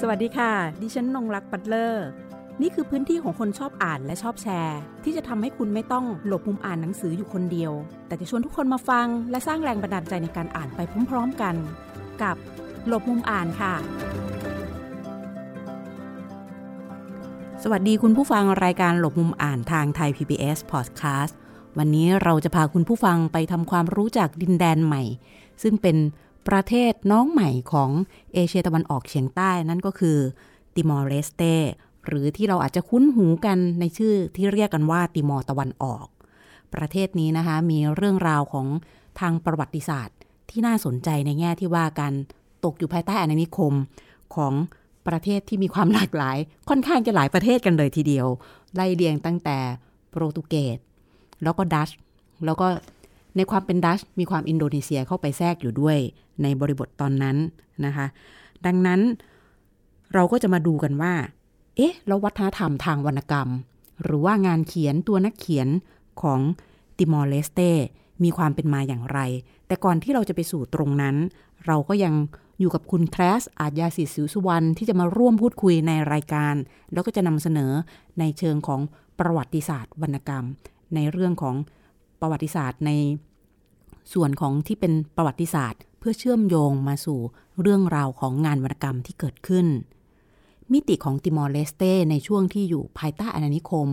สวัสดีค่ะ ดิฉันนงรักปัตเลอร์ นี่คือพื้นที่ของคนชอบอ่านและชอบแชร์ ที่จะทำให้คุณไม่ต้องหลบมุมอ่านหนังสืออยู่คนเดียว แต่จะชวนทุกคนมาฟัง และสร้างแรงบันดาลใจในการอ่านไปพร้อมๆกัน กับหลบมุมอ่านค่ะ สวัสดีคุณผู้ฟังรายการหลบมุมอ่านทางไทย PBS Podcast วันนี้เราจะพาคุณผู้ฟังไปทำความรู้จักดินแดนใหม่ ซึ่งเป็น ประเทศน้องใหม่ของเอเชียตะวันออกเฉียงใต้นั่นก็คือติมอร์เลสเตหรือที่เราอาจจะคุ้นหูกันในชื่อที่เรียกกันว่าติมอร์ตะวันออก ประเทศนี้นะคะมีเรื่องราวของทางประวัติศาสตร์ที่น่าสนใจในแง่ที่ว่าการตกอยู่ภายใต้อาณานิคมของประเทศที่มีความหลากหลาย ค่อนข้างจะหลายประเทศกันเลยทีเดียว ไล่เรียงตั้งแต่โปรตุเกสแล้วก็ดัชแล้วก็ ในความเป็นดัชมีความอินโดนีเซียเข้าไปแทรกอยู่ด้วยในบริบทตอนนั้นนะคะ ดังนั้นเราก็จะมาดูกันว่า เอ๊ะ แล้ววัฒนธรรมทางวรรณกรรม หรือว่างานเขียนตัวนักเขียนของติมอร์เลสเตมีความเป็นมาอย่างไร แต่ก่อนที่เราจะไปสู่ตรงนั้น เราก็ยังอยู่กับคุณแคลสอาจยาศิสิวสุวรรณที่จะมาร่วมพูดคุยในรายการ แล้วก็จะนำเสนอในเชิงของประวัติศาสตร์วรรณกรรม ในเรื่องของ ประวัติศาสตร์ในส่วนของที่เป็นประวัติศาสตร์ เพื่อเชื่อมโยงมาสู่เรื่องราวของงานวรรณกรรมที่เกิดขึ้น มิติของติมอร์เลสเตในช่วงที่อยู่ภายใต้อาณานิคม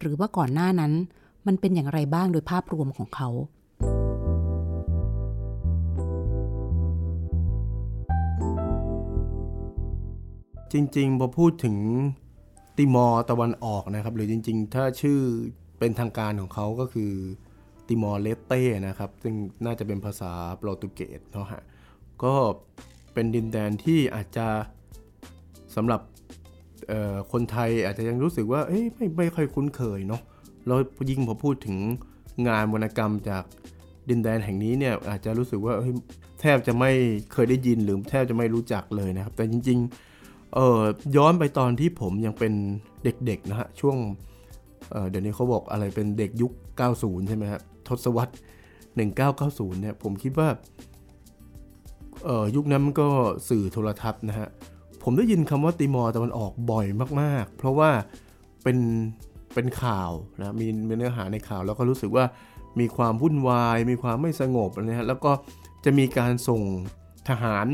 หรือว่าก่อนหน้านั้น มันเป็นอย่างไรบ้างโดยภาพรวมของเขาจริงๆพอพูดถึงติมอร์ตะวันออกนะครับ หรือจริง ๆ ถ้าชื่อเป็นทางการของเขาก็คือ ติมอร์เลสเต้นะครับ ซึ่งน่าจะเป็นภาษาโปรตุเกสเนาะฮะ ก็เป็นดินแดนที่อาจจะสำหรับคนไทยอาจจะยังรู้สึกว่าเอ้ยไม่ไม่ค่อยคุ้นเคยเนาะแล้วยิ่งพอพูดถึงงานวรรณกรรมจากดินแดนแห่งนี้เนี่ยอาจจะรู้สึกว่าแทบจะไม่เคยได้ยินหรือแทบจะไม่รู้จักเลยนะครับ แต่จริงๆเออย้อนไปตอนที่ผมยังเป็นเด็กๆนะฮะช่วงเเดี๋ยวนี้เขาบอกอะไรเป็นเด็กยุค 90 ใช่ไหมครับ ทศวรรษ 1990 เนี่ยผมคิดว่าเอ่อยุคนั้นมันก็สื่อโทรทัศน์นะฮะ ผมได้ยินคำว่าติมอร์ตะวันออกบ่อยมากๆ เพราะว่าเป็นเป็นข่าวนะมีเนื้อหาในข่าวแล้วก็รู้สึกว่ามีความวุ่นวาย มีความไม่สงบนะฮะแล้วก็จะมีการส่งทหาร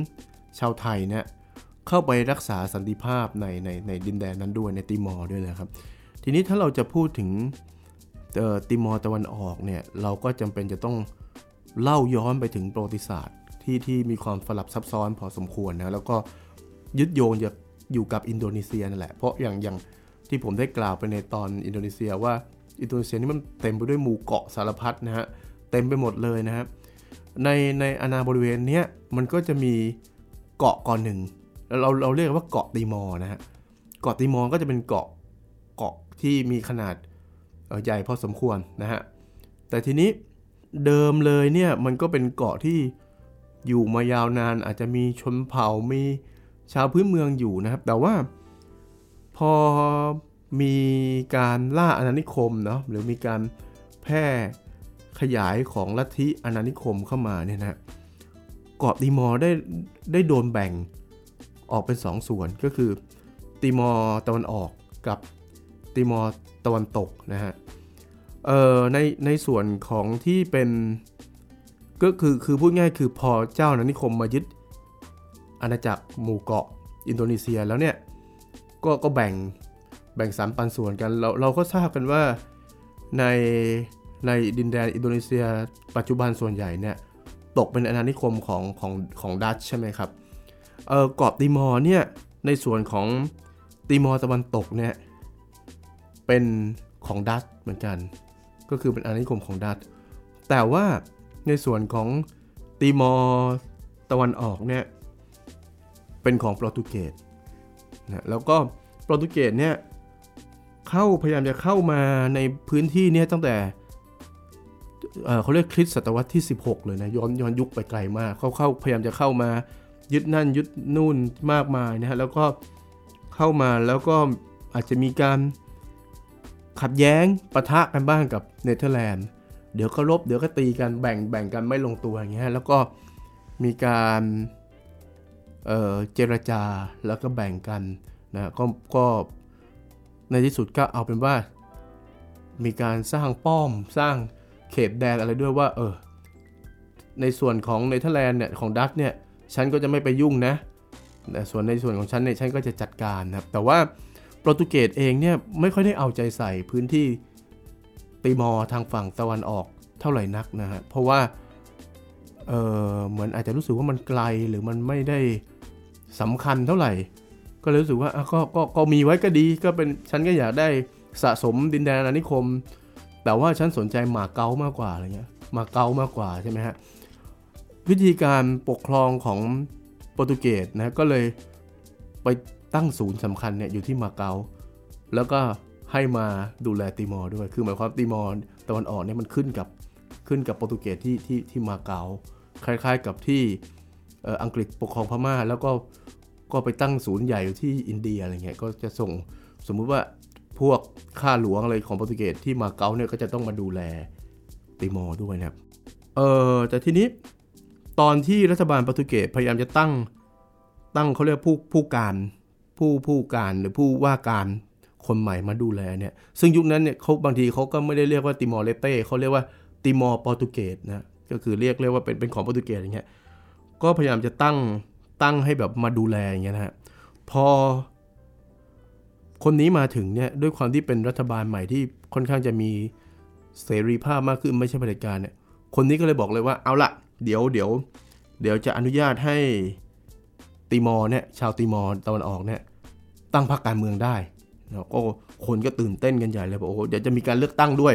ชาวไทยเนี่ยเข้าไปรักษาสันติภาพในในในดินแดนนั้นด้วยในติมอร์ด้วยนะครับ ทีนี้ถ้าเราจะพูดถึง ติมอร์ตะวันออกเนี่ยเราก็จำเป็นจะต้องเล่าย้อนไปถึงประวัติศาสตร์ที่ที่มีความสลับซับซ้อนพอสมควรนะแล้วก็ยึดโยงจะอยู่กับอินโดนีเซียนั่นแหละเพราะอย่างอย่างที่ผมได้กล่าวไปในตอนอินโดนีเซียว่าอินโดนีเซียนี่มันเต็มไปด้วยหมู่เกาะสารพัดนะฮะเต็มไปหมดเลยนะครับในในอาณาบริเวณนี้มันก็จะมีเกาะก้อนหนึ่งเราเราเรียกว่าเกาะติมอร์นะฮะเกาะติมอร์ก็จะเป็นเกาะเกาะที่มีขนาด ใหญ่พอสมควรนะฮะ แต่ทีนี้เดิมเลยเนี่ยมันก็เป็นเกาะที่อยู่มายาวนานอาจจะมีชนเผ่ามีชาวพื้นเมืองอยู่นะครับ แต่ว่าพอมีการล่าอาณานิคมเนาะหรือมีการแพร่ขยายของลัทธิอาณานิคมเข้ามาเนี่ยนะเกาะติมอร์ได้ได้โดนแบ่งออกเป็น2สส่วนก็คือติมอร์ตะวันออกกับติมอร์ ตะวันตกนะฮะเอ่อในในส่วนของที่เป็นก็คือคือพูดง่ายคือพอเจ้านานิคมมายึดอาณาจักรหมู่เกาะอินโดนีเซียแล้วเนี่ยก็ก็แบ่งแบ่งสรรปันส่วนกันเราเราก็ทราบกันว่าในในดินแดนอินโดนีเซีย ปัจจุบันส่วนใหญ่เนี่ยตกเป็นอาณานิคมของของของดัตช์ใช่ไหมครับเออเกาะติมอร์เนี่ยในส่วนของติมอร์ตะวันตกเนี่ย เป็นของดัตเหมือนกัน ก็คือเป็นอาณานิคมของดัตแต่ว่าในส่วนของตีมอร์ตะวันออกเนี่ยเป็นของโปรตุเกสนะแล้วก็โปรตุเกสเนี่ยเข้าพยายามจะเข้ามาในพื้นที่เนี่ยตั้งแต่เขาเรียกคริสต์ศตวรรษที่ 16 เลยนะย้อนย้อนยุคไปไกลมากเขาเข้าพยายามจะเข้ามายึดนั่นยึดนู่นมากมายนะฮะแล้วก็เข้ามาแล้วก็อาจจะมีการ ขัดแย้งปะทะกันบ้างกับเนเธอร์แลนด์ เดี๋ยวก็รบเดี๋ยวก็ตีกันแบ่งแบ่งกันไม่ลงตัวอย่างเงี้ยแล้วก็มีการเจรจาแล้วก็แบ่งกันนะก็ก็ในที่สุดก็เอาเป็นว่า มีการสร้างป้อมสร้างเขตแดนอะไรด้วยว่าเออในส่วนของเนเธอร์แลนด์เนี่ยของดัตช์เนี่ยฉันก็จะไม่ไปยุ่งนะแต่ส่วนในส่วนของฉันเนี่ยฉันก็จะจัดการนะครับแต่ว่า โปรตุเกสเองเนี่ยไม่ค่อยได้เอาใจใส่พื้นที่ตีมอร์ทางฝั่งตะวันออกเท่าไหร่นักนะฮะ เพราะว่าเออเหมือนอาจจะรู้สึกว่ามันไกลหรือมันไม่ได้สำคัญเท่าไหร่ ก็เลยรู้สึกว่าก็ก็ก็มีไว้ก็ดีก็เป็นฉันก็อยากได้สะสมดินแดนอาณานิคม แต่ว่าฉันสนใจหมาเก๊ามากกว่าอะไรเงี้ยมาเก๊ามากกว่าใช่ไหมฮะวิธีการปกครองของโปรตุเกสนะก็เลยไป ตั้งศูนย์สำคัญเนี่ยอยู่ที่มาเก๊าแล้วก็ให้มาดูแลติมอร์ด้วย คือหมายความติมอร์ตะวันออกเนี่ยมันขึ้นกับขึ้นกับโปรตุเกสที่ที่ที่มาเก๊าคล้ายๆกับที่อังกฤษปกครองพม่า แล้วก็ก็ไปตั้งศูนย์ใหญ่อยู่ที่อินเดียอะไรเงี้ยก็จะส่งสมมุติว่าพวกข้าหลวงอะไรของโปรตุเกสที่มาเก๊าเนี่ยก็จะต้องมาดูแลติมอร์ด้วยนะครับเออแต่ทีนี้ตอนที่รัฐบาลโปรตุเกสพยายามจะตั้งตั้งเขาเรียกผู้ผู้การ ผู้ผู้การหรือผู้ว่าการคนใหม่มาดูแลเนี่ย ซึ่งยุคนั้นเนี่ยเขาบางทีเขาก็ไม่ได้เรียกว่าติมอร์เลเต้เขาเรียกว่าติมอร์โปรตุเกสนะก็คือเรียกเรียกว่าเป็นเป็นของโปรตุเกสอย่างเงี้ยก็พยายามจะตั้งตั้งให้แบบมาดูแลอย่างเงี้ยนะฮะพอ คนนี้มาถึงเนี่ยด้วยความที่เป็นรัฐบาลใหม่ที่ค่อนข้างจะมีเสรีภาพมากขึ้นไม่ใช่เผด็จการเนี่ย คนนี้ก็เลยบอกเลยว่าเอาละเดี๋ยวเดี๋ยวเดี๋ยวจะอนุญาตให้ติมอร์เนี่ยชาวติมอร์ตะวันออกเนี่ย ตั้งพรรคการเมืองได้นะก็คนก็ตื่นเต้นกันใหญ่เลยบอกโอ้เดี๋ยวจะมีการเลือกตั้งด้วย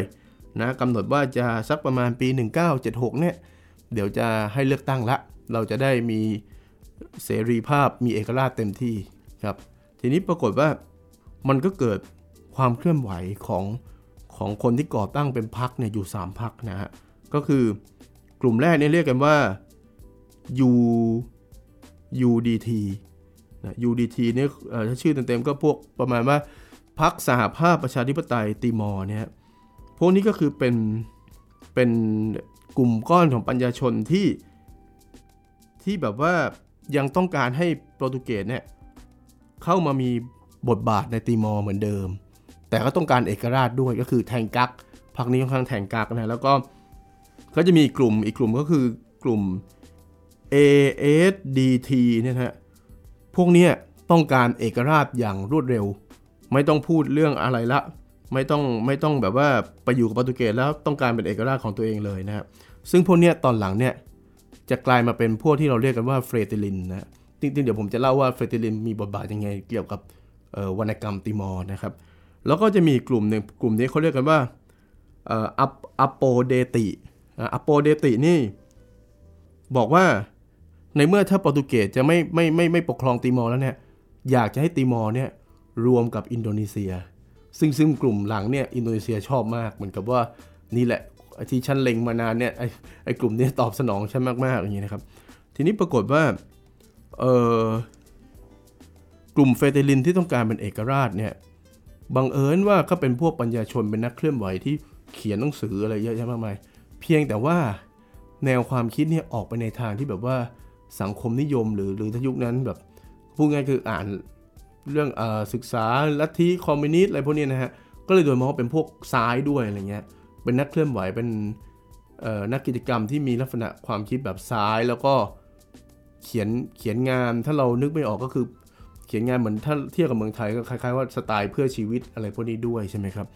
นะกำหนดว่าจะสักประมาณปี 1976 เนี่ย เดี๋ยวจะให้เลือกตั้งละ เราจะได้มีเสรีภาพมีเอกราชเต็มที่ครับ ทีนี้ปรากฏว่ามันก็เกิดความเคลื่อนไหวของของคนที่ก่อตั้งเป็นพรรคเนี่ยอยู่ 3พรรคนะฮะ ก็คือกลุ่มแรกเนี่ยเรียกกันว่า U UDT นะ UDT เนี่ยถ้าชื่อเต็มๆก็พวกประมาณว่าพรรคสหภาพประชาธิปไตยติมอร์เนี่ยพวกนี้ก็คือเป็นเป็นกลุ่มก้อนของปัญญาชนที่ที่แบบว่ายังต้องการให้โปรตุเกสเนี่ยเข้ามามีบทบาทในติมอร์เหมือนเดิม แต่ก็ต้องการเอกราชด้วยก็คือแทงกักพรรคนี้ค่อนข้างแทงกักนะแล้วก็ก็จะมีกลุ่มอีกกลุ่มก็คือกลุ่ม ASDT เนี่ยนะฮะ พวกนี้ต้องการเอกราชอย่างรวดเร็ว ไม่ต้องพูดเรื่องอะไรละ ไม่ต้องไม่ต้องแบบว่าไปอยู่กับโปรตุเกสแล้วต้องการเป็นเอกราชของตัวเองเลยนะครับซึ่งพวกนี้ตอนหลังเนี่ยจะกลายมาเป็นพวกที่เราเรียกกันว่าเฟรติลินนะจริงๆเดี๋ยวผมจะเล่าว่าเฟรติลินมีบทบาทยังไงเกี่ยวกับวรรณกรรมติมอร์นะครับ แล้วก็จะมีกลุ่มหนึ่งกลุ่มนี้เขาเรียกกันว่าอัปโปเดติอัปโปเดตินี่ บอกว่า ในเมื่อถ้าโปรตุเกสจะไม่ไม่ไม่ไม่ปกครองติมอร์แล้วเนี่ยอยากจะให้ติมอร์เนี่ยรวมกับอินโดนีเซีย ซึ่งซึ่งกลุ่มหลังเนี่ยอินโดนีเซียชอบมาก เหมือนกับว่านี่แหละที่ฉันเล็งมานานเนี่ยไอ้ไอ้กลุ่มนี้ตอบสนองฉันมากๆอย่างนี้นะครับ ทีนี้ปรากฏว่าเออกลุ่มเฟเตลินที่ต้องการเป็นเอกราชเนี่ยบังเอิญว่าเขาเป็นพวกปัญญาชนเป็นนักเคลื่อนไหวที่เขียนหนังสืออะไรเยอะแยะมากมาย เพียงแต่ว่าแนวความคิดเนี่ยออกไปในทางที่แบบว่า สังคมนิยมหรือหรือทยุคนั้นแบบพูดง่ายคืออ่านเรื่องอศึกษาลัทธิคอมมิวนิสต์อะไรพวกนี้นะฮะก็เลยโดยมองเป็นพวกซ้ายด้วยอะไรเงี้ยเป็นนักเคลื่อนไหวเป็นนักกิจกรรมที่มีลักษณะความคิดแบบซ้ายแล้วก็เขียนเขียนงานถ้าเรานึกไม่ออกก็คือเขียนงานเหมือนถ้าเทียบกับเมืองไทยก็คล้ายๆว่าสไตล์เพื่อชีวิตอะไรพวกนี้ด้วยใช่ไหมครับ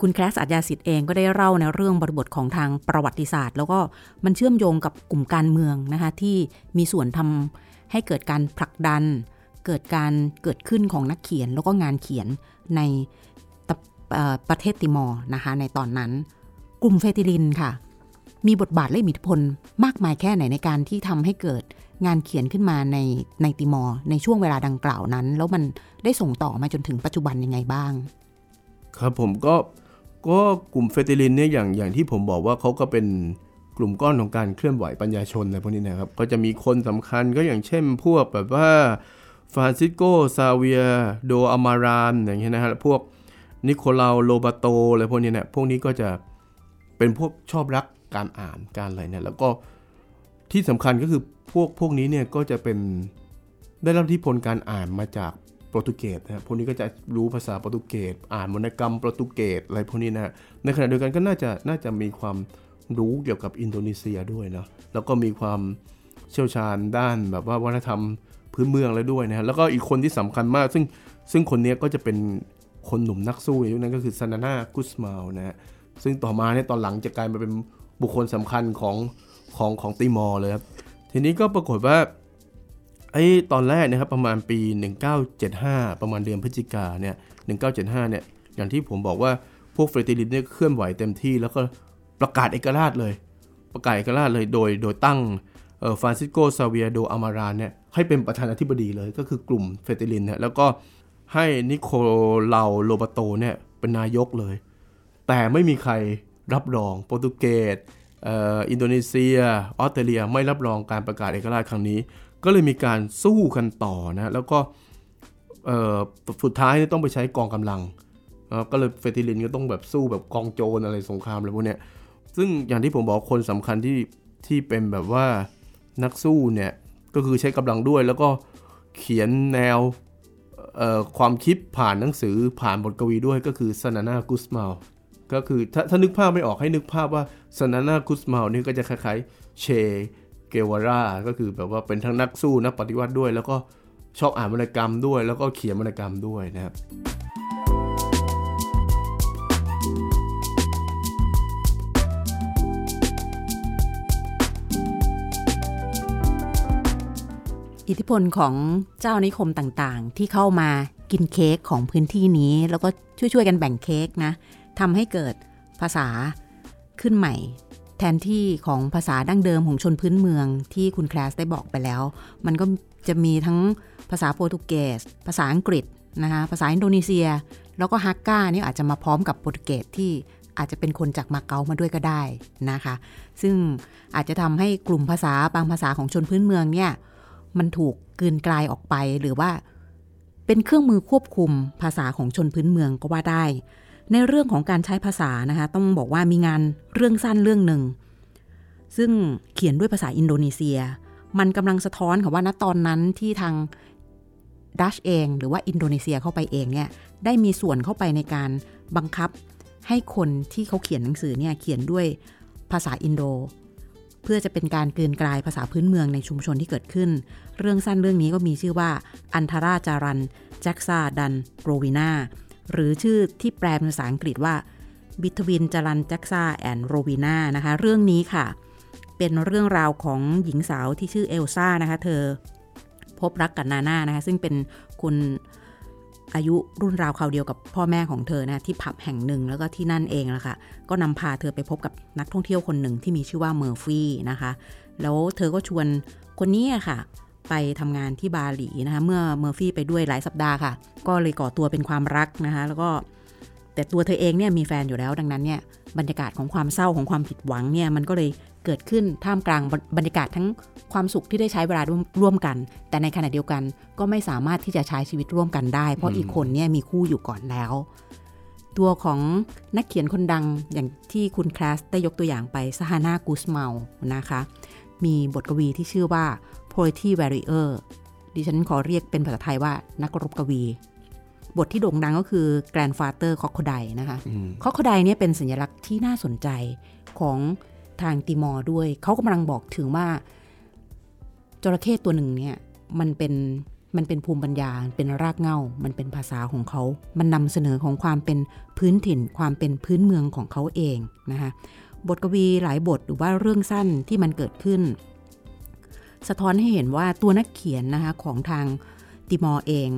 คุณแคลสอัจยาสิทธิ์เองก็ได้เล่าในเรื่องบริบทของทางประวัติศาสตร์ แล้วก็มันเชื่อมโยงกับกลุ่มการเมืองนะคะที่มีส่วนทำให้เกิดการผลักดัน เกิดการเกิดขึ้นของนักเขียน แล้วก็งานเขียนในประเทศติมอร์นะคะในตอนนั้น กลุ่มเฟติลินค่ะ มีบทบาทและมีอิทธิพลมากมายแค่ไหนในการที่ทำให้เกิดงานเขียนขึ้นมาในในติมอร์ในช่วงเวลาดังกล่าวนั้น แล้วมันได้ส่งต่อมาจนถึงปัจจุบันยังไงบ้าง ครับผมก็ ก็กลุ่มเฟติลินเนี่ยอย่างอย่างที่ผมบอกว่าเขาก็เป็นกลุ่มก้อนของการเคลื่อนไหวปัญญาชนอะไรพวกนี้นะครับ ก็จะมีคนสำคัญก็อย่างเช่น พวกแบบว่าฟรานซิสโกซาเวียโดอามารานอย่างเงี้ยนะฮะพวกนิโคลาโลบาโตอะไรพวกนี้เนี่ยพวกนี้ก็จะเป็นพวกชอบรักการอ่านการอะไรเนี่ยแล้วก็ที่สำคัญก็คือพวกพวกนี้เนี่ยก็จะเป็นได้รับอิทธิพลการอ่านมาจาก โปรตุเกสนะพวกนี้ก็จะรู้ภาษาโปรตุเกสอ่านวรรณกรรมโปรตุเกสอะไรพวกนี้นะในขณะเดียวกันก็น่าจะน่าจะมีความรู้เกี่ยวกับอินโดนีเซียด้วยนะแล้วก็มีความเชี่ยวชาญด้านแบบว่าวัฒนธรรมพื้นเมืองแล้วด้วยนะแล้วก็อีกคนที่สำคัญมาก ซึ่งซึ่งคนนี้ก็จะเป็นคนหนุ่มนักสู้ในยุคนั้นก็คือซานานากุสมาลนะฮะซึ่งต่อมาเนี่ยตอนหลังจะกลายมาเป็นบุคคลสำคัญของของของติมอร์เลยครับทีนี้ก็ปรากฏว่า ไอ้ตอนแรกนะครับประมาณปี 1975 ประมาณเดือนพฤศจิกาเนี่ย 1975 เนี่ย อย่างที่ผมบอกว่าพวกเฟรติลินเนี่ยเคลื่อนไหวเต็มที่ แล้วก็ประกาศเอกราชเลย ประกาศเอกราชเลยโดยโดยตั้งฟรานซิสโกซาเวียโดอามารานเนี่ยให้เป็นประธานาธิบดีเลยก็คือกลุ่มเฟรติลินเนี่ยแล้วก็ให้นิโคลาโลบาโตเนี่ยเป็นนายกเลย แต่ไม่มีใครรับรองโปรตุเกสอินโดนีเซีย ออสเตรเลียไม่รับรองการประกาศเอกราชครั้งนี้ ก็เลยมีการสู้กันต่อนะแล้วก็สุดท้ายต้องไปใช้กองกำลัง ก็เลยเฟติลินก็ต้องแบบสู้แบบกองโจรอะไรสงครามอะไรพวกเนี้ยซึ่งอย่างที่ผมบอกคนสำคัญที่ที่เป็นแบบว่านักสู้เนี่ยก็คือใช้กำลังด้วย แล้วก็เขียนแนวความคิดผ่านหนังสือผ่านบทกวีด้วยก็คือซานานากุสมาลก็คือถ้าถ้านึกภาพไม่ออกให้นึกภาพว่าซานานากุสมาลนี่ก็จะคล้ายๆเช เกวาร่าก็คือแบบว่าเป็นทั้งนักสู้นักปฏิวัติด้วย แล้วก็ชอบอ่านวรรณกรรมด้วย แล้วก็เขียนวรรณกรรมด้วยนะครับอิทธิพลของเจ้านิคมต่างๆ ที่เข้ามากินเค้กของพื้นที่นี้ แล้วก็ช่วยๆกันแบ่งเค้กนะทำให้เกิดภาษาขึ้นใหม่ แทนที่ของภาษาดั้งเดิมของชนพื้นเมืองที่คุณแคลสได้บอกไปแล้ว มันก็จะมีทั้งภาษาโปรตุเกส ภาษาอังกฤษนะคะภาษาอินโดนีเซีย แล้วก็ฮักกานี่อาจจะมาพร้อมกับโปรตุเกสที่อาจจะเป็นคนจากมาเก๊ามาด้วยก็ได้นะคะ ซึ่งอาจจะทำให้กลุ่มภาษาบางภาษาของชนพื้นเมืองเนี่ยมันถูกกืนกลายออกไปหรือว่า เป็นเครื่องมือควบคุมภาษาของชนพื้นเมืองก็ว่าได้ ในเรื่องของการใช้ภาษานะคะต้องบอกว่ามีงานเรื่องสั้นเรื่องหนึ่ง ซึ่งเขียนด้วยภาษาอินโดนีเซีย มันกำลังสะท้อนค่ะว่าณตอนนั้นที่ทางดัชเอง หรือว่าอินโดนีเซียเข้าไปเองเนี่ยได้มีส่วนเข้าไปในการบังคับให้คนที่เขาเขียนหนังสือเนี่ยเขียนด้วยภาษาอินโด เพื่อจะเป็นการกลืนกลายภาษาพื้นเมืองในชุมชนที่เกิดขึ้น เรื่องสั้นเรื่องนี้ก็มีชื่อว่า Antara Jalan Jaksa dan Lovina หรือชื่อที่แปลเป็นภาษาอังกฤษว่า Between Jalan Jaksa and Lovina นะคะ เรื่องนี้ค่ะ เป็นเรื่องราวของหญิงสาวที่ชื่อเอลซ่านะคะ เธอพบรักกับนาน่านะคะ ซึ่งเป็นคนอายุรุ่นราวคราวเดียวกับพ่อแม่ของเธอนะที่ผับแห่งหนึ่งแล้วก็ที่นั่นเองละค่ะ ก็นำพาเธอไปพบกับนักท่องเที่ยวคนหนึ่งที่มีชื่อว่าเมอร์ฟี่นะคะ แล้วเธอก็ชวนคนนี้ค่ะ ไปทำงานที่บาหลีนะคะเมื่อเมอร์ฟี่ไปด้วยหลายสัปดาห์ค่ะ ก็เลยก่อตัวเป็นความรักนะคะแล้วก็แต่ตัวเธอเองเนี่ยมีแฟนอยู่แล้วดังนั้นเนี่ยบรรยากาศของความเศร้าของความผิดหวังเนี่ยมันก็เลยเกิดขึ้นท่ามกลางบรรยากาศทั้งความสุขที่ได้ใช้เวลาร่วมกัน แต่ในขณะเดียวกันก็ไม่สามารถที่จะใช้ชีวิตร่วมกันได้ เพราะอีกคนเนี่ยมีคู่อยู่ก่อนแล้ว ตัวของนักเขียนคนดังอย่างที่คุณคลาสได้ยกตัวอย่างไปซาฮานากูสเมานะคะ มีบทกวีที่ชื่อว่า Poetry Warrior ดิฉันขอเรียกเป็นภาษาไทยว่านักรบกวี บทที่โด่งดังก็คือ Grandfather Crocodile นะคะ Crocodile เนี่ยเป็นสัญลักษณ์ที่น่าสนใจของทางติมอร์ด้วย เขากำลังบอกถึงว่าจระเข้ตัวหนึ่งเนี่ยมันเป็นมันเป็นภูมิปัญญา เป็นรากเหง้ามันเป็นภาษาของเขา มันนำเสนอของความเป็นพื้นถิ่น ความเป็นพื้นเมืองของเขาเองนะคะ บทกวีหลายบทหรือว่าเรื่องสั้นที่มันเกิดขึ้น สะท้อนให้เห็นว่าตัวนักเขียนนะคะของทางติมอร์เอง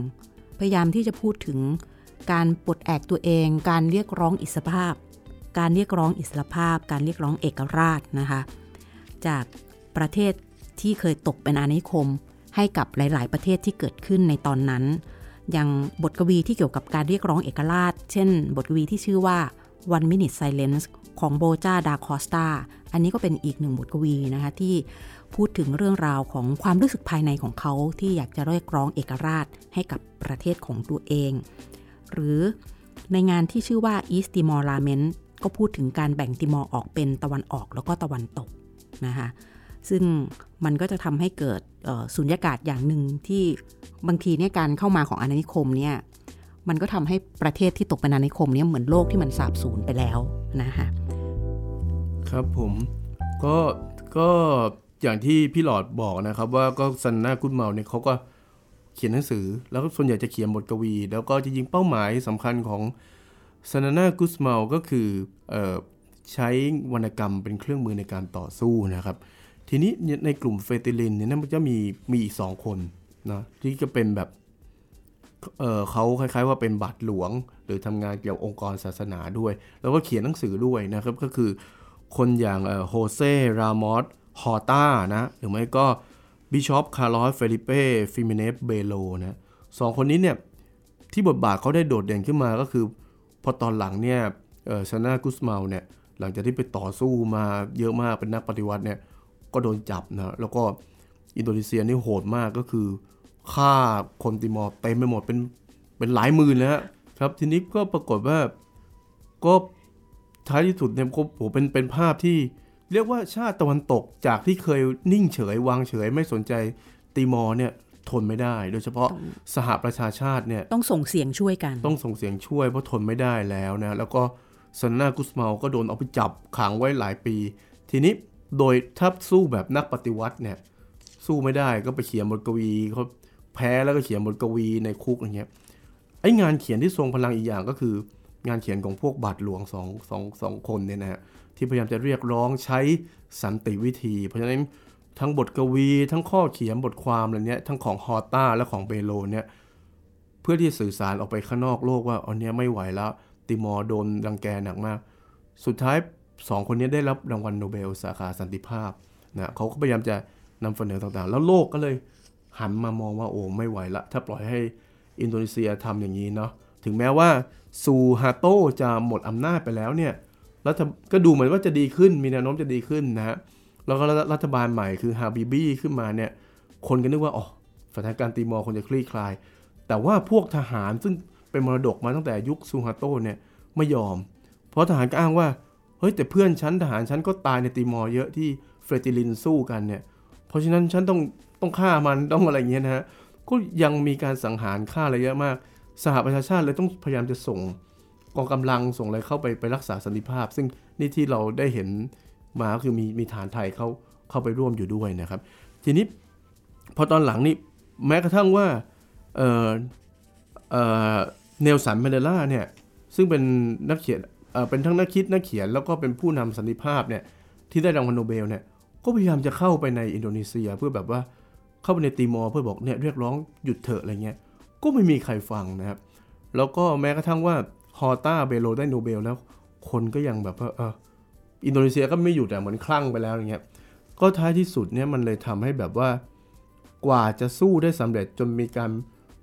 พยายามที่จะพูดถึงการปลดแอกตัวเอง การเรียกร้องอิสรภาพ การเรียกร้องอิสรภาพ การเรียกร้องเอกราชนะคะจากประเทศที่เคยตกเป็นอาณานิคม ให้กับหลาย ๆ ประเทศที่เกิดขึ้นในตอนนั้น อย่างบทกวีที่เกี่ยวกับการเรียกร้องเอกราช เช่น บทกวีที่ชื่อว่า One Minute Silence ของโบจาดาคอสตาอันนี้ก็เป็นอีกหนึ่งบทกวีนะคะที่พูดถึงเรื่องราวของความรู้สึกภายในของเขาที่อยากจะเรียกร้องเอกราชให้กับประเทศของตัวเอง หรือในงานที่ชื่อว่า East Timor Lament ก็พูดถึงการแบ่งติมอร์ออกเป็นตะวันออกแล้วก็ตะวันตกนะคะซึ่งมันก็จะทำให้เกิดสุญญากาศอย่างหนึ่งที่บางทีเนี่ยการเข้ามาของอาณานิคมเนี่ยมันก็ทำให้ประเทศที่ตกเป็นอาณานิคมเนี่ยเหมือนโลกที่มันสาบสูญไปแล้วนะคะ ครับผมก็ก็อย่างที่พี่หลอดบอกนะครับว่าก็ซันนากุดเมาเนี่ยเขาก็เขียนหนังสือ แล้วก็ส่วนใหญ่จะเขียนบทกวี แล้วก็จริงๆเป้าหมายสำคัญของซานานากุสเมาก็คืออใช้วรรณกรรมเป็นเครื่องมือในการต่อสู้นะครับ ทีนี้ในกลุ่มเฟรติลินเนี่ยมันจะมีมีอีกสองคนนะที่จะเป็นแบบเเขาคล้ายๆว่าเป็นบาทหลวง หรือทำงานเกี่ยวองค์กรศาสนาด้วย แล้วก็เขียนหนังสือด้วยนะครับก็คือ คนอย่างโฮเซ รามอส ฮอต้านะ หรือไม่ก็บิชอป คาร์ลอส เฟลิเป้ ซิเมเนสเบโลนะสองคนนี้เนี่ย ที่บทบาทเขาได้โดดเด่นขึ้นมาก็คือ พอตอนหลังเนี่ยซานากุสเมาเนี่ย หลังจากที่ไปต่อสู้มาเยอะมากเป็นนักปฏิวัติเนี่ย ก็โดนจับนะ แล้วก็อินโดนีเซียนี่โหดมากก็คือฆ่าคนติมอร์เต็มไปหมดเป็นเป็นหลายหมื่นแล้วครับ ทีนี้ก็ปรากฏว่าก็ ท้ายที่สุดเนี่ยผมเป็นเป็นภาพที่เรียกว่าชาติตะวันตกจากที่เคยนิ่งเฉยวางเฉยไม่สนใจติมอร์เนี่ยทนไม่ได้ โดยเฉพาะสหประชาชาติเนี่ยต้องส่งเสียงช่วยกัน ต้องส่งเสียงช่วยเพราะทนไม่ได้แล้วนะแล้วก็ซันนากุสมาก็โดนเอาไปจับขังไว้หลายปี ทีนี้โดยถ้าสู้แบบนักปฏิวัติเนี่ยสู้ไม่ได้ก็ไปเขียนบทกวีเขาแพ้แล้วก็เขียนบทกวีในคุกอย่างเงี้ยไอ้งานเขียนที่ทรงพลังอีกอย่างก็คือ งานเขียนของพวกบาทหลวงสองสองสองคนเนี่ยนะฮะที่พยายามจะเรียกร้องใช้สันติวิธี เพราะฉะนั้นทั้งบทกวี ทั้งข้อเขียนบทความอะไรเนี้ยทั้งของฮอต้าและของเบโลเนี่ยเพื่อที่สื่อสารออกไปข้างนอกโลกว่าอันเนี้ยไม่ไหวแล้วติมอร์โดนรังแกหนักมาก สุดท้ายสองคนนี้ได้รับรางวัลโนเบลสาขาสันติภาพนะเขาก็พยายามจะนำเสนอต่างๆ แล้วโลกก็เลยหันมามองว่าโอ้ไม่ไหวละ ถ้าปล่อยให้อินโดนีเซียทำอย่างนี้เนาะ ถึงแม้ว่าซูฮาโตจะหมดอำนาจไปแล้วเนี่ยรัฐก็ดูเหมือนว่าจะดีขึ้นมีแนวโน้มจะดีขึ้นนะฮะแล้วก็รัฐบาลใหม่คือฮาบิบี้ขึ้นมาเนี่ยคนก็นึกว่าอ๋อสถานการณ์ตีมอร์คงจะคลี่คลาย แต่ว่าพวกทหารซึ่งเป็นมรดกมาตั้งแต่ยุคซูฮาโตเนี่ยไม่ยอม เพราะทหารก็อ้างว่าเฮ้ยแต่เพื่อนฉันทหารฉันก็ตายในตีมอร์เยอะที่เฟรติลินสู้กันเนี่ยเพราะฉะนั้นฉันต้องต้องฆ่ามันต้องอะไรเงี้ยนะฮะก็ยังมีการสังหารฆ่าอะไรเยอะมาก สหประชาชาติเลยต้องพยายามจะส่งกองกำลังส่งอะไรเข้าไปไปรักษาสันติภาพ ซึ่งนี่ที่เราได้เห็นมาคือมีมีทหารไทยเขาเข้าไปร่วมอยู่ด้วยนะครับ ทีนี้พอตอนหลังนี่แม้กระทั่งว่าเออเออเนลสันแมนเดลาเนี่ยซึ่งเป็นนักเขียนเออเป็นทั้งนักคิดนักเขียนแล้วก็เป็นผู้นำสันติภาพเนี่ยที่ได้รางวัลโนเบลเนี่ยก็พยายามจะเข้าไปในอินโดนีเซียเพื่อแบบว่าเข้าไปในตีมอร์เพื่อบอกเนี่ยเรียกร้องหยุดเถอะอะไรเงี้ย ก็ไม่มีใครฟังนะครับ แล้วก็แม้กระทั่งว่าฮอต้าเบโลได้โนเบลแล้ว คนก็ยังแบบว่าเอออินโดนีเซียก็ไม่หยุดแต่เหมือนคลั่งไปแล้วอย่างเงี้ย ก็ท้ายที่สุดเนี่ยมันเลยทำให้แบบว่ากว่าจะสู้ได้สำเร็จจนมีการ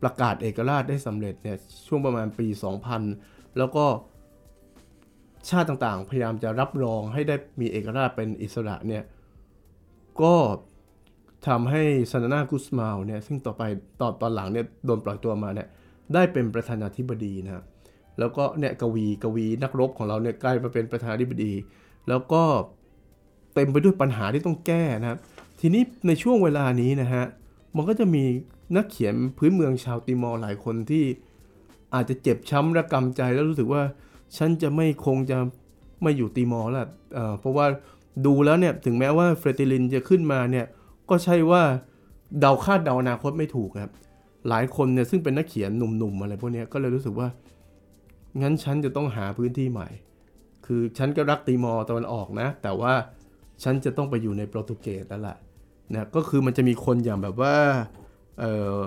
ประกาศเอกราชได้สำเร็จเนี่ยช่วงประมาณปี 2000 แล้วก็ชาติต่างๆ พยายามจะรับรองให้ได้มีเอกราชเป็นอิสระเนี่ยก็ ทำให้ซานานากุสมาลเนี่ยซึ่งต่อไปตอนตอนหลังเนี่ยโดนปล่อยตัวมาเนี่ยได้เป็นประธานาธิบดีนะแล้วก็เนี่ยกวีกวีนักรบของเราเนี่ยกลายมาเป็นประธานาธิบดี แล้วก็เต็มไปด้วยปัญหาที่ต้องแก้นะครับทีนี้ในช่วงเวลานี้นะฮะมันก็จะมีนักเขียนพื้นเมืองชาวติมอร์หลายคนที่อาจจะเจ็บช้ำระกำใจแล้วรู้สึกว่าฉันจะไม่คงจะไม่อยู่ติมอร์ล้วเเพราะว่าดูแล้วเนี่ยถึงแม้ว่าเฟรติลินจะขึ้นมาเนี่ย ก็ใช่ว่าเดาคาดเดาอนาคตไม่ถูกครับ หลายคนเนี่ยซึ่งเป็นนักเขียนหนุ่มๆอะไรพวกนี้ก็เลยรู้สึกว่า งั้นฉันจะต้องหาพื้นที่ใหม่ คือฉันก็รักตีมอร์ตะวันออกนะ แต่ว่าฉันจะต้องไปอยู่ในโปรตุเกสแล้วล่ะนะก็คือมันจะมีคนอย่างแบบว่าเออ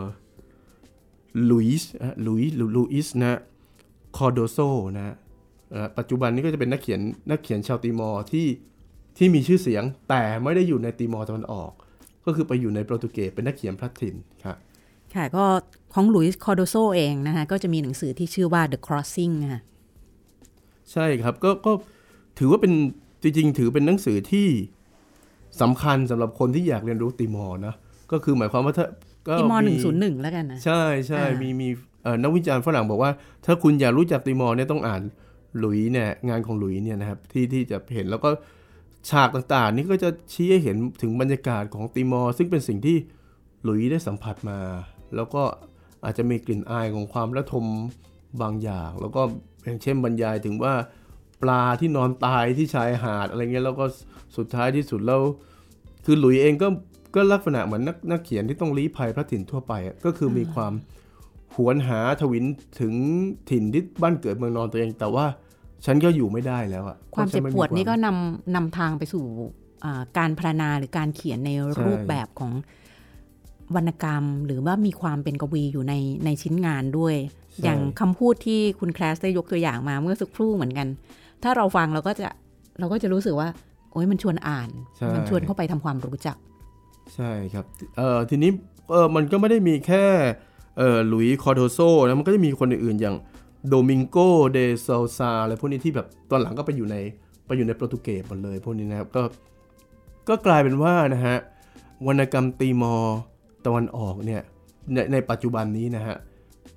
ลุยส์ลุยส์ลุยส์นะคอร์โดโซนะปัจจุบันนี้ก็จะเป็นนักเขียนนักเขียนชาวติมอร์ที่ที่มีชื่อเสียงแต่ไม่ได้อยู่ในติมอร์ตะวันออก ก็คือไปอยู่ในโปรตุเกสเป็นนักเขียนพลัดถิ่นครับค่ะก็ของลุยส์คอร์โดโซเองนะคะก็จะมีหนังสือที่ชื่อว่า The Crossing นะคะใช่ครับก็ก็ถือว่าเป็นจริงๆ ถือเป็นหนังสือที่สำคัญสำหรับคนที่อยากเรียนรู้ติมอร์นะก็คือหมายความว่าถ้าติมอร์หนึ่งศูนย์หนึ่งแล้วกันนะ ใช่ใช่มีมีนักวิจารณ์ฝรั่งบอกว่า ถ้าคุณอยากรู้จักติมอร์เนี่ยต้องอ่านหลุยเนี่ยงานของหลุยเนี่ยนะครับที่ที่จะเห็นแล้วก็ ฉากต่างๆ นี่ก็จะชี้ให้เห็นถึงบรรยากาศของติมอร์ซึ่งเป็นสิ่งที่หลุยได้สัมผัสมา แล้วก็อาจจะมีกลิ่นอายของความระทมบางอย่าง แล้วก็อย่างเช่นบรรยายถึงว่าปลาที่นอนตายที่ชายหาดอะไรเงี้ยแล้วก็สุดท้ายที่สุดแล้วคือหลุยเองก็ก็ลักษณะเหมือนนักนักเขียนที่ต้องลี้ภัยพระถิ่นทั่วไปก็คือมีความหวนหาทวินถึงถิ่นที่บ้านเกิดเมืองนอนตัวเอง แต่ว่า ฉันก็อยู่ไม่ได้แล้วอะความเจ็บปวดนี่ก็นำนำทางไปสู่การพรรณนาหรือการเขียนในรูปแบบของวรรณกรรม หรือว่ามีความเป็นกวีอยู่ในในชิ้นงานด้วย อย่างคำพูดที่คุณแคลสได้ยกตัวอย่างมาเมื่อสักครู่เหมือนกัน ถ้าเราฟังเราก็จะเราก็จะรู้สึกว่า โอ้ยมันชวนอ่าน มันชวนเข้าไปทำความรู้จัก ใช่ครับเออทีนี้เออมันก็ไม่ได้มีแค่เออหลุยคอร์โดโซนะมันก็จะมีคนอื่นๆอย่าง โดมิงโกเดซาซาอะไรพวกนี้ที่แบบตอนหลังก็ไปอยู่ในไปอยู่ในโปรตุเกสหมดเลยพวกนี้นะครับก็ก็กลายเป็นว่านะฮะวรรณกรรมตีมอตะวันออกเนี่ยในในปัจจุบันนี้นะฮะ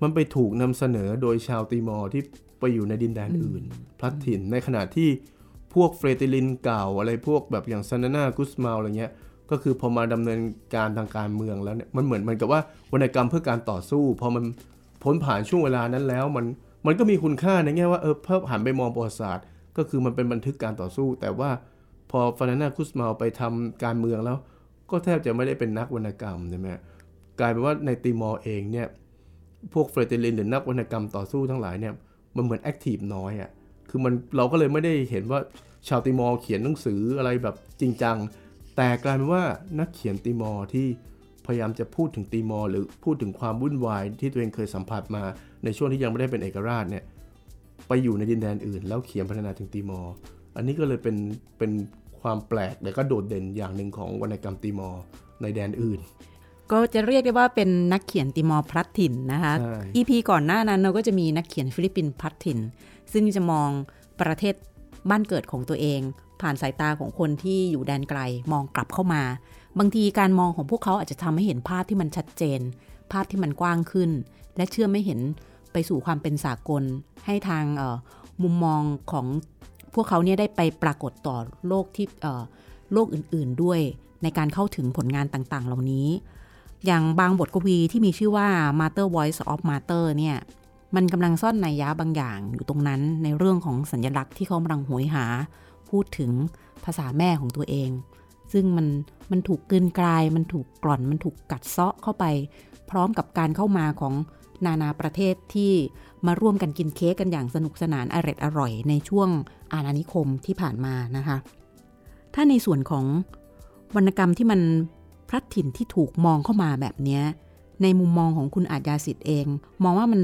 มันไปถูกนำเสนอโดยชาวตีมอที่ไปอยู่ในดินแดนอื่น พลัดถิ่นในขณะที่พวกเฟรติลินเก่าอะไรพวกแบบอย่างซานานากุสมาอะไรเงี้ยก็คือพอมาดำเนินการทางการเมืองแล้วเนี่ยมันเหมือนมันกับว่าวรรณกรรมเพื่อการต่อสู้พอมันพ้นผ่านช่วงเวลานั้นแล้วมัน มันก็มีคุณค่าในแง่ว่าเออเพิ่มหันไปมองประวัติศาสตร์ ก็คือมันเป็นบันทึกการต่อสู้ แต่ว่าพอซานานากุสเมาไปทำการเมืองแล้ว ก็แทบจะไม่ได้เป็นนักวรรณกรรมใช่ไหมกลายเป็นว่าในติมอร์เองเนี่ยพวกเฟรเตลินหรือนักวรรณกรรมต่อสู้ทั้งหลายเนี่ยมันเหมือน active น้อยอะ่ะคือมันเราก็เลยไม่ได้เห็นว่าชาวติมอร์เขียนหนังสืออะไรแบบจริงจังแต่กลายเป็นว่านักเขียนติมอร์ที่พยายามจะพูดถึงติมอร์หรือพูดถึงความวุ่นวายที่ตัวเองเคยสัมผัสมา ในช่วงที่ยังไม่ได้เป็นเอกราชเนี่ยไปอยู่ในดินแดนอื่น แล้วเขียนพรรณนาถึงติมอร์อันนี้ก็เลยเป็นเป็นความแปลกแต่ก็โดดเด่นอย่างหนึ่งของวรรณกรรมติมอร์ในแดนอื่น ก็จะเรียกได้ว่าเป็นนักเขียนติมอร์พลัดถิ่นนะคะ EP ก่อนหน้านั้นเราก็จะมีนักเขียนฟิลิปปินส์พลัดถิ่น ซึ่งจะมองประเทศบ้านเกิดของตัวเอง ผ่านสายตาของคนที่อยู่แดนไกลมองกลับเข้ามา บางทีการมองของพวกเขาอาจจะทำให้เห็นภาพที่มันชัดเจน ภาพที่มันกว้างขึ้น และเชื่อไม่เห็น ไปสู่ความเป็นสากล ให้ทางมุมมองของพวกเขาเนี่ยได้ไปปรากฏต่อโลกที่โลกอื่นๆด้วยในการเข้าถึงผลงานต่างๆ เหล่านี้ อย่างบางบทกวีที่มีชื่อว่า Master Voice of Master เนี่ยมันกำลังซ่อนในยยะบางอย่างอยู่ตรงนั้นในเรื่องของสัญลักษณ์ที่เขากำลังหวยหา พูดถึงภาษาแม่ของตัวเอง ซึ่งมันมันถูกกลืนกลาย มันถูกกล่อน มันถูกกัดเซาะเข้าไป พร้อมกับการเข้ามาของ นานาประเทศที่มาร่วมกันกินเค้กกันอย่างสนุกสนานอร่อยอร่อยในช่วงอาณานิคมที่ผ่านมานะคะ ถ้าในส่วนของวรรณกรรมที่มันพลัดถิ่นที่ถูกมองเข้ามาแบบนี้ในมุมมองของคุณอาจยาสิทธิ์เอง มองว่ามัน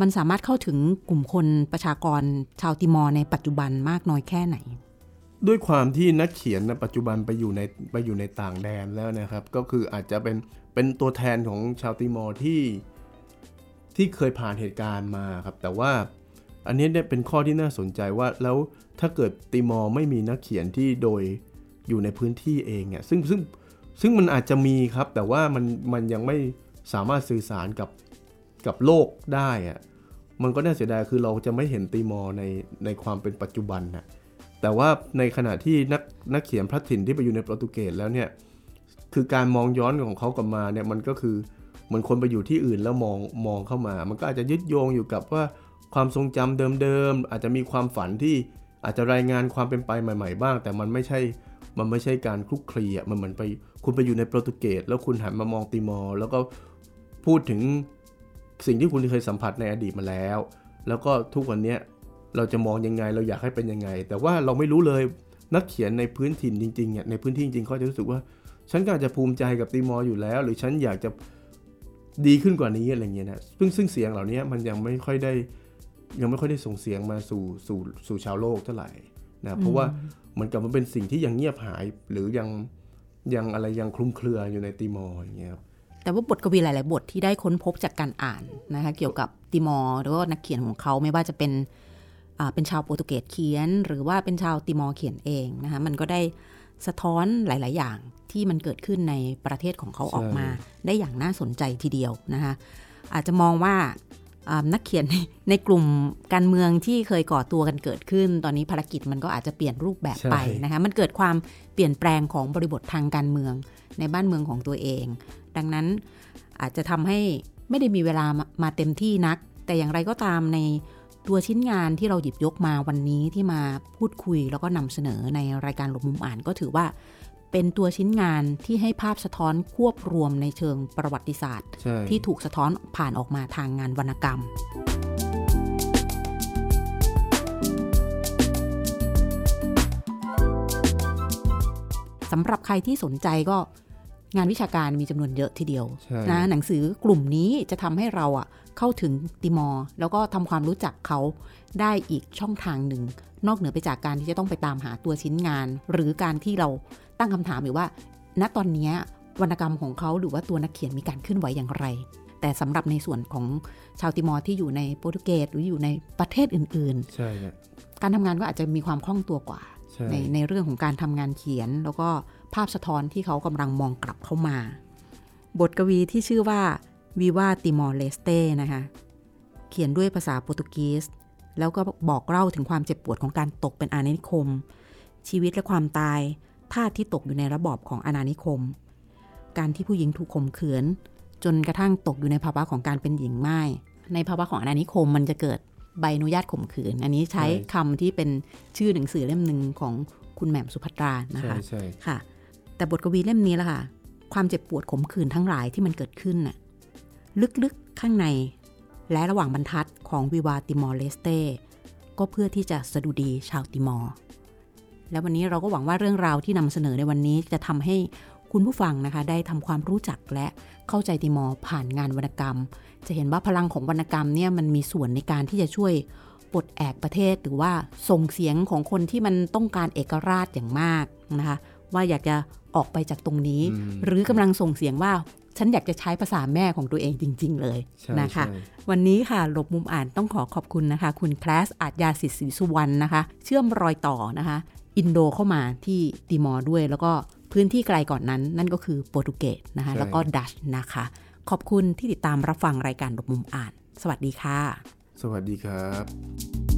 มันสามารถเข้าถึงกลุ่มคนประชากรชาวติมอร์ในปัจจุบันมากน้อยแค่ไหน ด้วยความที่นักเขียนในปัจจุบันไปอยู่ในไปอยู่ในต่างแดนแล้วนะครับ ก็คืออาจจะเป็นเป็นตัวแทนของชาวติมอร์ที่ ที่เคยผ่านเหตุการณ์มาครับ แต่ว่าอันนี้เนี่ยเป็นข้อที่น่าสนใจว่าแล้วถ้าเกิดติมอร์ไม่มีนักเขียนที่โดยอยู่ในพื้นที่เองเนี่ยซึ่งซึ่งซึ่งมันอาจจะมีครับ แต่ว่ามันมันยังไม่สามารถสื่อสารกับกับโลกได้อะมันก็น่าเสียดายคือเราจะไม่เห็นติมอร์ในในความเป็นปัจจุบันนะแต่ว่าในขณะที่นักนักเขียนพระถิ่นที่ไปอยู่ในโปรตุเกสแล้วเนี่ยคือการมองย้อนของเขากลับมาเนี่ยมันก็คือเหมือนคนไปอยู่ที่อื่นแล้วมองมองเข้ามา มันก็อาจจะยึดโยงอยู่กับว่าความทรงจำเดิมๆอาจจะมีความฝันที่อาจจะรายงานความเป็นไปใหม่ ๆ บ้าง แต่มันไม่ใช่มันไม่ใช่การคลุกคลีอะมันเหมือนไปคุณไปอยู่ในโปรตุเกสแล้วคุณหันมามองติมอร์แล้วก็พูดถึงสิ่งที่คุณเคยสัมผัสในอดีตมาแล้ว แล้วก็ทุกวันนี้เราจะมองยังไงเราอยากให้เป็นยังไง แต่ว่าเราไม่รู้เลยนักเขียนในพื้นถิ่นจริงๆเนี่ยในพื้นที่จริงๆเขาจะรู้สึกว่า ฉันก็อาจจะภูมิใจกับติมอร์อยู่แล้ว หรือฉันอยากจะ ดีขึ้นกว่านี้อะไรเงี้ยนะซึ่งซึ่งเสียงเหล่านี้มันยังไม่ค่อยได้ยังไม่ค่อยได้ส่งเสียงมาสู่สู่สู่ชาวโลกเท่าไหร่นะเพราะว่าเหมือนกับมันเป็นสิ่งที่ยังเงียบหายหรือยังยังอะไรยังคลุมเครืออยู่ในติมอร์อย่างเงี้ยแต่ว่าบทกวีหลาย ๆ บทที่ได้ค้นพบจากการอ่านนะคะเกี่ยวกับติมอร์หรือว่านักเขียนของเขาไม่ว่าจะเป็นอ่าเป็นชาวโปรตุเกสเขียน หรือว่าเป็นชาวติมอร์เขียนเองนะคะมันก็ได้ สะท้อนหลาย ๆ อย่างที่มันเกิดขึ้นในประเทศของเขาออกมา ได้อย่างน่าสนใจทีเดียวนะคะอาจจะมองว่านักเขียนในในกลุ่มการเมืองที่เคยก่อตัวกันเกิดขึ้น ตอนนี้ภารกิจมันก็อาจจะเปลี่ยนรูปแบบไปนะคะมันเกิดความเปลี่ยนแปลงของบริบททางการเมืองในบ้านเมืองของตัวเอง ดังนั้นอาจจะทำให้ไม่ได้มีเวลามาเต็มที่นัก แต่อย่างไรก็ตามใน ตัวชิ้นงานที่เราหยิบยกมาวันนี้ที่มาพูดคุยแล้วก็นำเสนอในรายการหลบมุมอ่านก็ถือว่า เป็นตัวชิ้นงานที่ให้ภาพสะท้อนควบรวมในเชิงประวัติศาสตร์ ที่ถูกสะท้อนผ่านออกมาทางงานวรรณกรรมสำหรับใครที่สนใจก็ งานวิชาการมีจำนวนเยอะทีเดียวนะหนังสือกลุ่มนี้จะทำให้เราอะเข้าถึงติมอร์แล้วก็ทำความรู้จักเขาได้อีกช่องทางหนึ่ง นอกเหนือไปจากการที่จะต้องไปตามหาตัวชิ้นงาน หรือการที่เราตั้งคำถามอยู่ว่า ณตอนนี้วรรณกรรมของเขาหรือว่าตัวนักเขียนมีการเคลื่อนไหวอย่างไร แต่สำหรับในส่วนของชาวติมอร์ที่อยู่ในโปรตุเกสหรืออยู่ในประเทศอื่นๆใช่การทำงานก็อาจจะมีความคล่องตัวกว่าใในในเรื่องของการทำงานเขียนแล้วก็ ภาพสะท้อนที่เขากำลังมองกลับเข้ามา บทกวีที่ชื่อว่าวีวาติมอร์เลสเต้นะคะ เขียนด้วยภาษาโปรตุเกส แล้วก็บอกเล่าถึงความเจ็บปวดของการตกเป็นอาณานิคม ชีวิตและความตายทาสที่ตกอยู่ในระบอบของอาณานิคม การที่ผู้หญิงถูกข่มขืน จนกระทั่งตกอยู่ในภาวะของการเป็นหญิงไม้ในภาวะของอาณานิคมมันจะเกิดใบอนุญาตข่มขืน อันนี้ใช้คำที่เป็นชื่อหนังสือเล่มหนึ่งของคุณแหม่มสุภัตรานะคะใช่ค่ะ แต่บทกวีเล่มนี้ละค่ะ ความเจ็บปวดขมขื่นทั้งหลายที่มันเกิดขึ้นน่ะลึกๆข้างใน และระหว่างบรรทัดของวิวาติมอร์เลสเต้ก็เพื่อที่จะสะดุดีชาวติมอร์ และวันนี้เราก็หวังว่าเรื่องราวที่นำเสนอในวันนี้จะทำให้คุณผู้ฟังนะคะ ได้ทำความรู้จักและเข้าใจติมอร์ผ่านงานวรรณกรรม จะเห็นว่าพลังของวรรณกรรมเนี่ยมันมีส่วนในการที่จะช่วยปลดแอกประเทศหรือว่าส่งเสียงของคนที่มันต้องการเอกราชอย่างมากนะคะ ว่าอยากจะออกไปจากตรงนี้ หรือกำลังส่งเสียงว่าฉันอยากจะใช้ภาษาแม่ของตัวเองจริง ๆ เลยนะคะ วันนี้ค่ะหลบมุมอ่านต้องขอขอบคุณนะคะ คุณแคลสอาจยาสิทธิ์ศรีสุวรรณนะคะ เชื่อมรอยต่อนะคะ อินโดเข้ามาที่ติมอร์ด้วย แล้วก็พื้นที่ไกลก่อนนั้น นั่นก็คือโปรตุเกสนะคะ แล้วก็ดัชนะคะ ขอบคุณที่ติดตามรับฟังรายการหลบมุมอ่าน สวัสดีค่ะ สวัสดีครับ